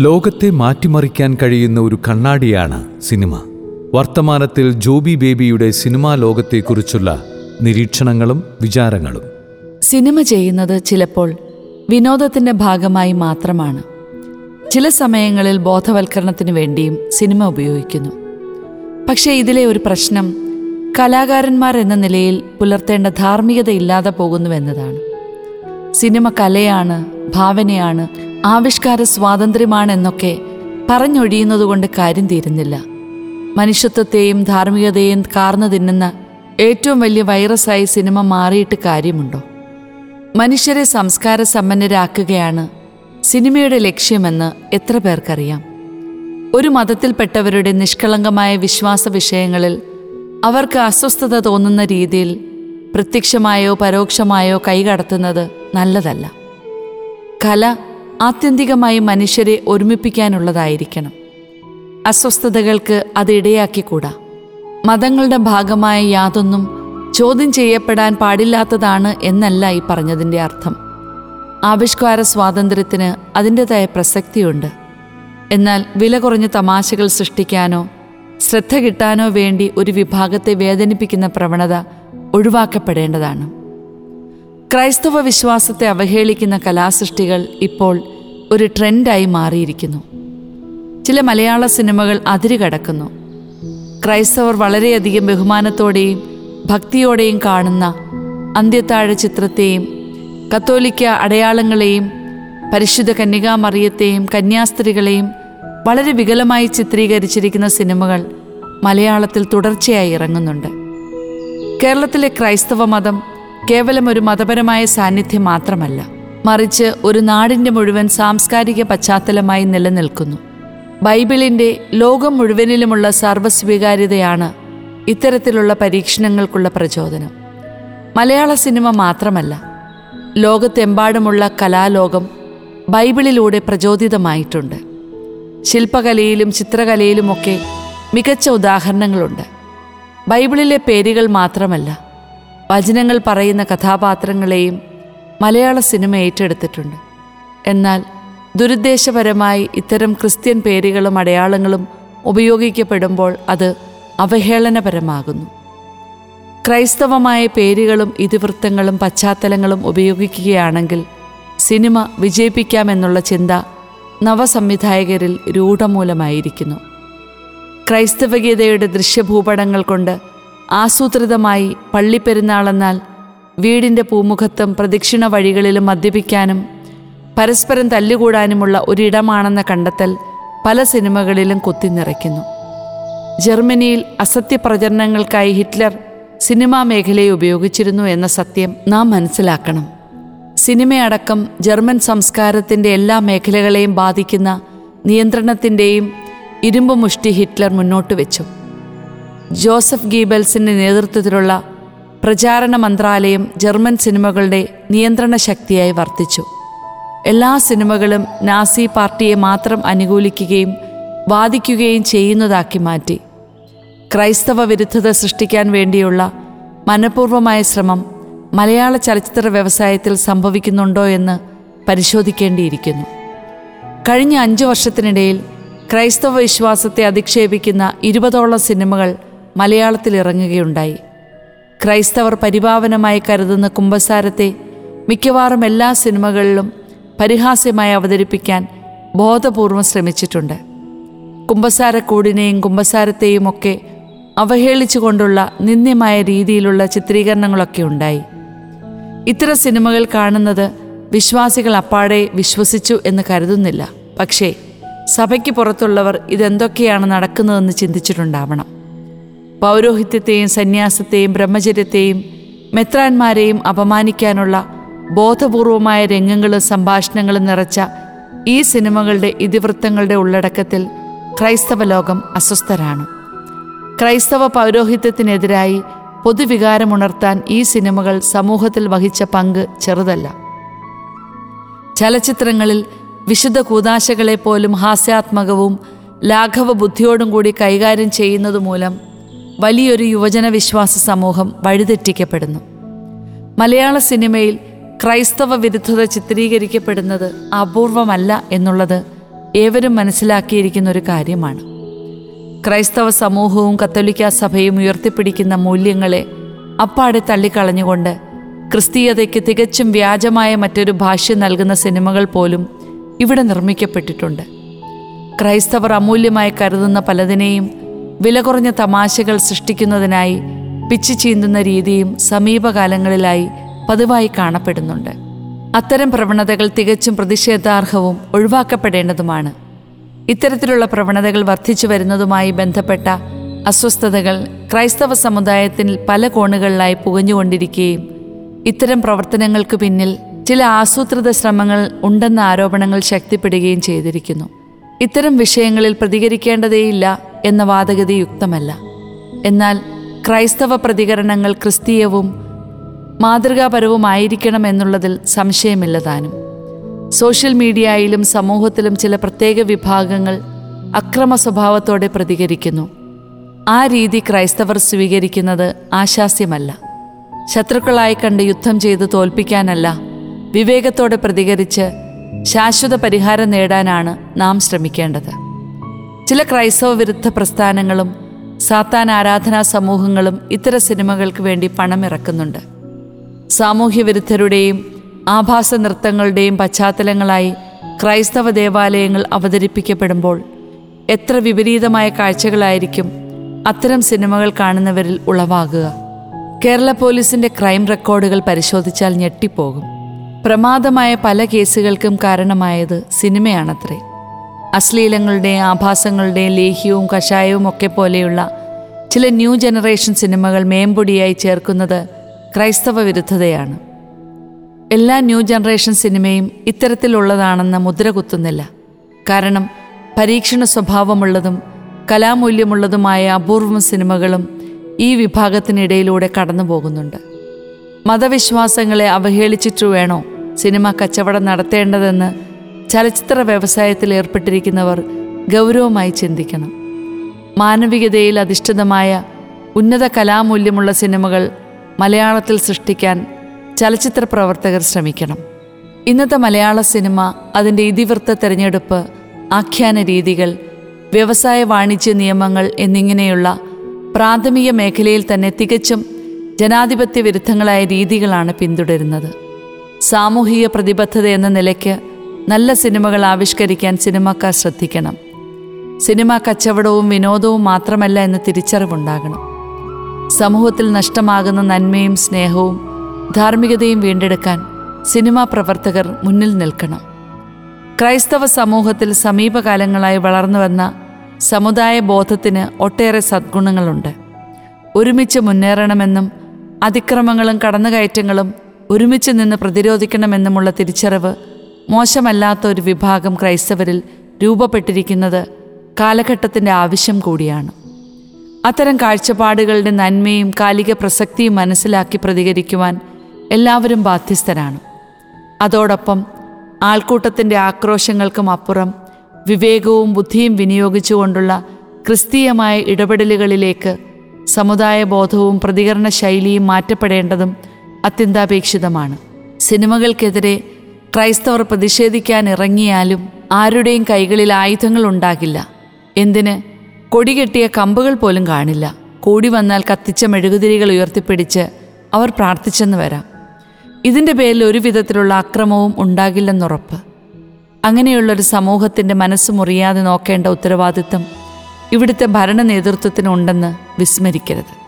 ലോകത്തെ മാറ്റിമറിക്കാൻ കഴിയുന്ന ഒരു കണ്ണാടിയാണ് സിനിമ. വർത്തമാനത്തിൽ ജോബി ബേബിയുടെ സിനിമാ ലോകത്തെക്കുറിച്ചുള്ള നിരീക്ഷണങ്ങളും വിചാരങ്ങളും. സിനിമ ചെയ്യുന്നത് ചിലപ്പോൾ വിനോദത്തിന്റെ ഭാഗമായി മാത്രമാണ്. ചില സമയങ്ങളിൽ ബോധവൽക്കരണത്തിന് വേണ്ടിയും സിനിമ ഉപയോഗിക്കുന്നു. പക്ഷേ ഇതിലെ ഒരു പ്രശ്നം കലാകാരന്മാർ എന്ന നിലയിൽ പുലർത്തേണ്ട ധാർമ്മികത ഇല്ലാതെ പോകുന്നുവെന്നതാണ്. സിനിമ കലയാണ് ഭാവനയാണ് ആവിഷ്കാര സ്വാതന്ത്ര്യമാണെന്നൊക്കെ പറഞ്ഞൊഴിയുന്നതുകൊണ്ട് കാര്യം തീരുന്നില്ല. മനുഷ്യത്വത്തെയും ധാർമ്മികതയെയും കാർന്നു തിന്നുന്ന ഏറ്റവും വലിയ വൈറസായി സിനിമ മാറിയിട്ട് കാര്യമുണ്ടോ? മനുഷ്യരെ സംസ്കാര സമ്പന്നരാക്കുകയാണ് സിനിമയുടെ ലക്ഷ്യമെന്ന് എത്ര പേർക്കറിയാം? ഒരു മതത്തിൽപ്പെട്ടവരുടെ നിഷ്കളങ്കമായ വിശ്വാസ വിഷയങ്ങളിൽ അവർക്ക് അസ്വസ്ഥത തോന്നുന്ന രീതിയിൽ പ്രത്യക്ഷമായോ പരോക്ഷമായോ കൈകടത്തുന്നത് നല്ലതല്ല. കല ആത്യന്തികമായി മനുഷ്യരെ ഒരുമിപ്പിക്കാനുള്ളതായിരിക്കണം. അസ്വസ്ഥതകൾക്ക് അത് ഇടയാക്കിക്കൂടാ. മതങ്ങളുടെ ഭാഗമായ യാതൊന്നും ചോദ്യം ചെയ്യപ്പെടാൻ പാടില്ലാത്തതാണ് എന്നല്ല ഈ പറഞ്ഞതിന്റെ അർത്ഥം. ആവിഷ്കാര സ്വാതന്ത്ര്യത്തിന് അതിന്റെതായ പ്രസക്തിയുണ്ട്. എന്നാൽ വില കുറഞ്ഞ തമാശകൾ സൃഷ്ടിക്കാനോ ശ്രദ്ധ കിട്ടാനോ വേണ്ടി ഒരു വിഭാഗത്തെ വേദനിപ്പിക്കുന്ന പ്രവണത ഒഴിവാക്കപ്പെടേണ്ടതാണ്. ക്രൈസ്തവ വിശ്വാസത്തെ അവഹേളിക്കുന്ന കലാസൃഷ്ടികൾ ഇപ്പോൾ ഒരു ട്രെൻഡായി മാറിയിരിക്കുന്നു. ചില മലയാള സിനിമകൾ അതിരുകടക്കുന്നു. ക്രൈസ്തവർ വളരെയധികം ബഹുമാനത്തോടെയും ഭക്തിയോടെയും കാണുന്ന അന്ത്യത്താഴ ചിത്രത്തെയും കത്തോലിക്ക അടയാളങ്ങളെയും പരിശുദ്ധ കന്യകാമറിയത്തെയും കന്യാസ്ത്രീകളെയും വളരെ വികലമായി ചിത്രീകരിച്ചിരിക്കുന്ന സിനിമകൾ മലയാളത്തിൽ തുടർച്ചയായി ഇറങ്ങുന്നുണ്ട്. കേരളത്തിലെ ക്രൈസ്തവ മതം കേവലം ഒരു മതപരമായ സാന്നിധ്യം മാത്രമല്ല മറിച്ച് ഒരു നാടിന്റെ മുഴുവൻ സാംസ്കാരിക പശ്ചാത്തലമായി നിലനിൽക്കുന്നു. ബൈബിളിന്റെ ലോകം മുഴുവനിലുമുള്ള സർവസ്വീകാര്യതയാണ് ഇത്തരത്തിലുള്ള പരീക്ഷണങ്ങൾക്കുള്ള പ്രചോദനം. മലയാള സിനിമ മാത്രമല്ല ലോകത്തെമ്പാടുമുള്ള കലാലോകം ബൈബിളിലൂടെ പ്രചോദിതമായിട്ടുണ്ട്. ശില്പകലയിലും ചിത്രകലയിലുമൊക്കെ മികച്ച ഉദാഹരണങ്ങളുണ്ട്. ബൈബിളിലെ പേരുകൾ മാത്രമല്ല വചനങ്ങൾ പറയുന്ന കഥാപാത്രങ്ങളെയും മലയാള സിനിമ ഏറ്റെടുത്തിട്ടുണ്ട്. എന്നാൽ ദുരുദ്ദേശപരമായി ഇത്തരം ക്രിസ്ത്യൻ പേരുകളും അടയാളങ്ങളും ഉപയോഗിക്കപ്പെടുമ്പോൾ അത് അവഹേളനപരമാകുന്നു. ക്രൈസ്തവമായ പേരുകളും ഇതിവൃത്തങ്ങളും പശ്ചാത്തലങ്ങളും ഉപയോഗിക്കുകയാണെങ്കിൽ സിനിമ വിജയിപ്പിക്കാമെന്നുള്ള ചിന്ത നവസംവിധായകരിൽ രൂഢമൂലമായിരിക്കുന്നു. ക്രൈസ്തവഗീതയുടെ ദൃശ്യഭൂപടങ്ങൾ കൊണ്ട് ആസൂത്രിതമായി പള്ളിപ്പെരുന്നാളെന്നാൽ വീടിന്റെ പൂമുഖത്തും പ്രദക്ഷിണ വഴികളിലും മദ്യപിക്കാനും പരസ്പരം തല്ലുകൂടാനുമുള്ള ഒരിടമാണെന്ന കണ്ടെത്തൽ പല സിനിമകളിലും കുത്തിനിറയ്ക്കുന്നു ജർമ്മനിയിൽ അസത്യപ്രചരണങ്ങൾക്കായി ഹിറ്റ്ലർ സിനിമാ മേഖലയെ ഉപയോഗിച്ചിരുന്നു എന്ന സത്യം നാം മനസ്സിലാക്കണം. സിനിമയടക്കം ജർമ്മൻ സംസ്കാരത്തിന്റെ എല്ലാ മേഖലകളെയും ബാധിക്കുന്ന നിയന്ത്രണത്തിന്റെയും ഇരുമ്പ് മുഷ്ടി ഹിറ്റ്ലർ മുന്നോട്ട് വെച്ചു ജോസഫ് ഗീബൽസിന്റെ നേതൃത്വത്തിലുള്ള പ്രചാരണ മന്ത്രാലയം ജർമ്മൻ സിനിമകളുടെ നിയന്ത്രണ ശക്തിയായി വർത്തിച്ചു. എല്ലാ സിനിമകളും നാസി പാർട്ടിയെ മാത്രം അനുകൂലിക്കുകയും വാദിക്കുകയും ചെയ്യുന്നതാക്കി മാറ്റി. ക്രൈസ്തവ വിരുദ്ധത സൃഷ്ടിക്കാൻ വേണ്ടിയുള്ള മനഃപൂർവമായ ശ്രമം മലയാള ചലച്ചിത്ര വ്യവസായത്തിൽ സംഭവിക്കുന്നുണ്ടോ എന്ന് പരിശോധിക്കേണ്ടിയിരിക്കുന്നു. കഴിഞ്ഞ അഞ്ചു വർഷത്തിനിടയിൽ ക്രൈസ്തവ വിശ്വാസത്തെ അധിക്ഷേപിക്കുന്ന ഇരുപതോളം സിനിമകൾ മലയാളത്തിൽ ഇറങ്ങുകയുണ്ടായി. ക്രൈസ്തവർ പരിഭാവനമായി കരുതുന്ന കുംഭസാരത്തെ മിക്കവാറും എല്ലാ സിനിമകളിലും പരിഹാസ്യമായി അവതരിപ്പിക്കാൻ ബോധപൂർവം ശ്രമിച്ചിട്ടുണ്ട്. കുംഭസാരക്കൂടിനെയും കുംഭസാരത്തെയും ഒക്കെ അവഹേളിച്ചുകൊണ്ടുള്ള നിന്ദ്യമായ രീതിയിലുള്ള ചിത്രീകരണങ്ങളൊക്കെ ഉണ്ടായി. ഇത്തരം സിനിമകൾ കാണുന്നത് വിശ്വാസികൾ അപ്പാടെ വിശ്വസിച്ചു എന്ന് കരുതുന്നില്ല. പക്ഷേ സഭയ്ക്ക് പുറത്തുള്ളവർ ഇതെന്തൊക്കെയാണ് നടക്കുന്നതെന്ന് ചിന്തിച്ചിട്ടുണ്ടാവണം. പൗരോഹിത്യത്തെയും സന്യാസത്തെയും ബ്രഹ്മചര്യത്തെയും മെത്രാന്മാരെയും അപമാനിക്കാനുള്ള ബോധപൂർവമായ രംഗങ്ങളും സംഭാഷണങ്ങളും നിറച്ച ഈ സിനിമകളുടെ ഇതിവൃത്തങ്ങളുടെ ഉള്ളടക്കത്തിൽ ക്രൈസ്തവ ലോകം അസ്വസ്ഥരാണ്. ക്രൈസ്തവ പൗരോഹിത്യത്തിനെതിരായി പൊതുവികാരമുണർത്താൻ ഈ സിനിമകൾ സമൂഹത്തിൽ വഹിച്ച പങ്ക് ചെറുതല്ല. ചലച്ചിത്രങ്ങളിൽ വിശുദ്ധ കൂതാശകളെപ്പോലും ഹാസ്യാത്മകവും ലാഘവ ബുദ്ധിയോടും കൂടി കൈകാര്യം ചെയ്യുന്നതുമൂലം വലിയൊരു യുവജന വിശ്വാസ സമൂഹം വഴിതെറ്റിക്കപ്പെടുന്നു. മലയാള സിനിമയിൽ ക്രൈസ്തവ വിരുദ്ധത ചിത്രീകരിക്കപ്പെടുന്നത് അപൂർവമല്ല എന്നുള്ളത് ഏവരും മനസ്സിലാക്കിയിരിക്കുന്ന ഒരു കാര്യമാണ്. ക്രൈസ്തവ സമൂഹവും കത്തോലിക്ക സഭയും ഉയർത്തിപ്പിടിക്കുന്ന മൂല്യങ്ങളെ അപ്പാടെ തള്ളിക്കളഞ്ഞുകൊണ്ട് ക്രിസ്തീയതയ്ക്ക് തികച്ചും വ്യാജമായ മറ്റൊരു ഭാഷ്യം നൽകുന്ന സിനിമകൾ പോലും ഇവിടെ നിർമ്മിക്കപ്പെട്ടിട്ടുണ്ട്. ക്രൈസ്തവർ അമൂല്യമായി കരുതുന്ന പലതിനെയും വില കുറഞ്ഞ തമാശകൾ സൃഷ്ടിക്കുന്നതിനായി പിച്ചു ചീന്തുന്ന രീതിയും സമീപകാലങ്ങളിലായി പതിവായി കാണപ്പെടുന്നുണ്ട്. അത്തരം പ്രവണതകൾ തികച്ചും പ്രതിഷേധാർഹവും ഒഴിവാക്കപ്പെടേണ്ടതുമാണ്. ഇത്തരത്തിലുള്ള പ്രവണതകൾ വർദ്ധിച്ചു വരുന്നതുമായി ബന്ധപ്പെട്ട അസ്വസ്ഥതകൾ ക്രൈസ്തവ സമുദായത്തിൽ പല കോണുകളിലായി പുകഞ്ഞുകൊണ്ടിരിക്കുകയും ഇത്തരം പ്രവർത്തനങ്ങൾക്ക് പിന്നിൽ ചില ആസൂത്രിത ശ്രമങ്ങൾ ഉണ്ടെന്ന ആരോപണങ്ങൾ ശക്തിപ്പെടുകയും ചെയ്തിരിക്കുന്നു. ഇത്തരം വിഷയങ്ങളിൽ പ്രതികരിക്കേണ്ടതേയില്ല. എന്ന വാദഗതി യുക്തമല്ല എന്നാൽ ക്രൈസ്തവ പ്രതികരണങ്ങൾ ക്രിസ്തീയവും മാതൃകാപരവുമായിരിക്കണം എന്നുള്ളതിൽ സംശയമില്ല താനും. സോഷ്യൽ മീഡിയയിലും സമൂഹത്തിലും ചില പ്രത്യേക വിഭാഗങ്ങൾ അക്രമ സ്വഭാവത്തോടെ പ്രതികരിക്കുന്നു. ആ രീതി ക്രൈസ്തവർ സ്വീകരിക്കുന്നത് ആശാസ്യമല്ല. ശത്രുക്കളായി കണ്ട് യുദ്ധം ചെയ്ത് തോൽപ്പിക്കാനല്ല വിവേകത്തോടെ പ്രതികരിച്ച് ശാശ്വത പരിഹാരം നേടാനാണ് നാം ശ്രമിക്കേണ്ടത്. ചില ക്രൈസ്തവ വിരുദ്ധ പ്രസ്ഥാനങ്ങളും സാത്താൻ ആരാധനാ സമൂഹങ്ങളും ഇത്തരം സിനിമകൾക്ക് വേണ്ടി പണം ഇറക്കുന്നുണ്ട്. സാമൂഹ്യ വിരുദ്ധരുടെയും ആഭാസ നൃത്തങ്ങളുടെയും പശ്ചാത്തലങ്ങളായി ക്രൈസ്തവ ദേവാലയങ്ങൾ അവതരിപ്പിക്കപ്പെടുമ്പോൾ എത്ര വിപരീതമായ കാഴ്ചകളായിരിക്കും അത്തരം സിനിമകൾ കാണുന്നവരിൽ ഉളവാകുക. കേരള പോലീസിന്റെ ക്രൈം റെക്കോർഡുകൾ പരിശോധിച്ചാൽ ഞെട്ടിപ്പോകും. പ്രമാദമായ പല കേസുകൾക്കും കാരണമായത് സിനിമയാണത്രേ. അശ്ലീലങ്ങളുടെയും ആഭാസങ്ങളുടെ ലേഹ്യവും കഷായവും ഒക്കെ പോലെയുള്ള ചില ന്യൂ ജനറേഷൻ സിനിമകൾ മേമ്പൊടിയായി ചേർക്കുന്നത് ക്രൈസ്തവ വിരുദ്ധതയാണ്. എല്ലാ ന്യൂ ജനറേഷൻ സിനിമയും ഇത്തരത്തിലുള്ളതാണെന്ന് മുദ്ര കുത്തുന്നില്ല. കാരണം പരീക്ഷണ സ്വഭാവമുള്ളതും കലാമൂല്യമുള്ളതുമായ അപൂർവം സിനിമകളും ഈ വിഭാഗത്തിനിടയിലൂടെ കടന്നു പോകുന്നുണ്ട്. മതവിശ്വാസങ്ങളെ അവഹേളിച്ചിട്ടു വേണോ സിനിമ കച്ചവടം നടത്തേണ്ടതെന്ന് ചലച്ചിത്ര വ്യവസായത്തിൽ ഏർപ്പെട്ടിരിക്കുന്നവർ ഗൗരവമായി ചിന്തിക്കണം. മാനവികതയിൽ അധിഷ്ഠിതമായ ഉന്നത കലാമൂല്യമുള്ള സിനിമകൾ മലയാളത്തിൽ സൃഷ്ടിക്കാൻ ചലച്ചിത്ര പ്രവർത്തകർ ശ്രമിക്കണം. ഇന്നത്തെ മലയാള സിനിമ അതിന്റെ ഇതിവൃത്ത തിരഞ്ഞെടുപ്പ് ആഖ്യാന രീതികൾ വ്യവസായ വാണിജ്യ നിയമങ്ങൾ എന്നിങ്ങനെയുള്ള പ്രാഥമിക മേഖലയിൽ തന്നെ തികച്ചും ജനാധിപത്യ വിരുദ്ധങ്ങളായ രീതികളാണ് പിന്തുടരുന്നത്. സാമൂഹിക പ്രതിബദ്ധത എന്ന നിലയ്ക്ക് നല്ല സിനിമകൾ ആവിഷ്കരിക്കാൻ സിനിമാക്കാർ ശ്രദ്ധിക്കണം. സിനിമ കച്ചവടവും വിനോദവും മാത്രമല്ല എന്ന് തിരിച്ചറിവുണ്ടാകണം. സമൂഹത്തിൽ നഷ്ടമാകുന്ന നന്മയും സ്നേഹവും ധാർമ്മികതയും വീണ്ടെടുക്കാൻ സിനിമാ പ്രവർത്തകർ മുന്നിൽ നിൽക്കണം. ക്രൈസ്തവ സമൂഹത്തിൽ സമീപകാലങ്ങളായി വളർന്നു വന്ന സമുദായ ബോധത്തിന് ഒട്ടേറെ സദ്ഗുണങ്ങളുണ്ട്. ഒരുമിച്ച് മുന്നേറണമെന്നും അതിക്രമങ്ങളും കടന്നുകയറ്റങ്ങളും ഒരുമിച്ച് നിന്ന് പ്രതിരോധിക്കണമെന്നുമുള്ള തിരിച്ചറിവ് മോശമല്ലാത്ത ഒരു വിഭാഗം ക്രൈസ്തവരിൽ രൂപപ്പെട്ടിരിക്കുന്നത് കാലഘട്ടത്തിന്റെ ആവശ്യം കൂടിയാണ്. അത്തരം കാഴ്ചപ്പാടുകളുടെ നന്മയും കാലിക പ്രസക്തിയും മനസ്സിലാക്കി പ്രതികരിക്കുവാൻ എല്ലാവരും ബാധ്യസ്ഥരാണ്. അതോടൊപ്പം ആൾക്കൂട്ടത്തിന്റെ ആക്രോശങ്ങൾക്കും അപ്പുറം വിവേകവും ബുദ്ധിയും വിനിയോഗിച്ചുകൊണ്ടുള്ള ക്രിസ്തീയമായ ഇടപെടലുകളിലേക്ക് സമുദായ ബോധവും പ്രതികരണ ശൈലിയും മാറ്റപ്പെടേണ്ടതും അത്യന്താപേക്ഷിതമാണ്. സിനിമകൾക്കെതിരെ ക്രൈസ്തവർ പ്രതിഷേധിക്കാൻ ഇറങ്ങിയാലും ആരുടെയും കൈകളിൽ ആയുധങ്ങൾ ഉണ്ടാകില്ല. എന്തിന്? കൊടികെട്ടിയ കമ്പുകൾ പോലും കാണില്ല. കൂടി വന്നാൽ കത്തിച്ച മെഴുകുതിരികൾ ഉയർത്തിപ്പിടിച്ച് അവർ പ്രാർത്ഥിച്ചെന്ന് വരാം. ഇതിന്റെ പേരിൽ ഒരു വിധത്തിലുള്ള അക്രമവും ഉണ്ടാകില്ലെന്നുറപ്പ് അങ്ങനെയുള്ളൊരു സമൂഹത്തിന്റെ മനസ്സ് മുറിയാതെ നോക്കേണ്ട ഉത്തരവാദിത്തം ഇവിടുത്തെ ഭരണ നേതൃത്വത്തിനുണ്ടെന്ന് വിസ്മരിക്കരുത്.